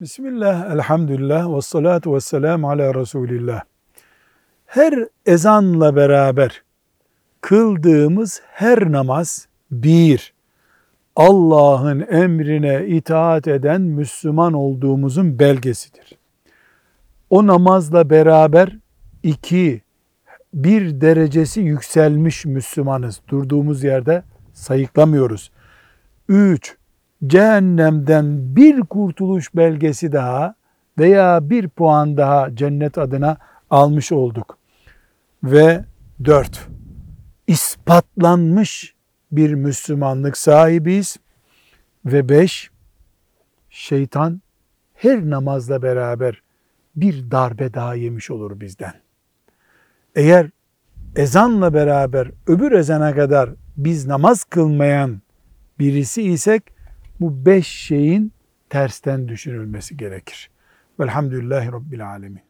Bismillah, elhamdülillah, ve salatu ve selamu ala Resulillah. Her ezanla beraber kıldığımız her namaz bir, Allah'ın emrine itaat eden Müslüman olduğumuzun belgesidir. O namazla beraber iki, bir derecesi yükselmiş Müslümanız. Durduğumuz yerde sayıklamıyoruz. Üç, cehennemden bir kurtuluş belgesi daha veya bir puan daha cennet adına almış olduk. Ve dört, ispatlanmış bir Müslümanlık sahibiyiz. Ve beş, şeytan her namazla beraber bir darbe daha yemiş olur bizden. Eğer ezanla beraber öbür ezana kadar biz namaz kılmayan birisi isek bu beş şeyin tersten düşünülmesi gerekir. Velhamdülillahi Rabbil Alemin.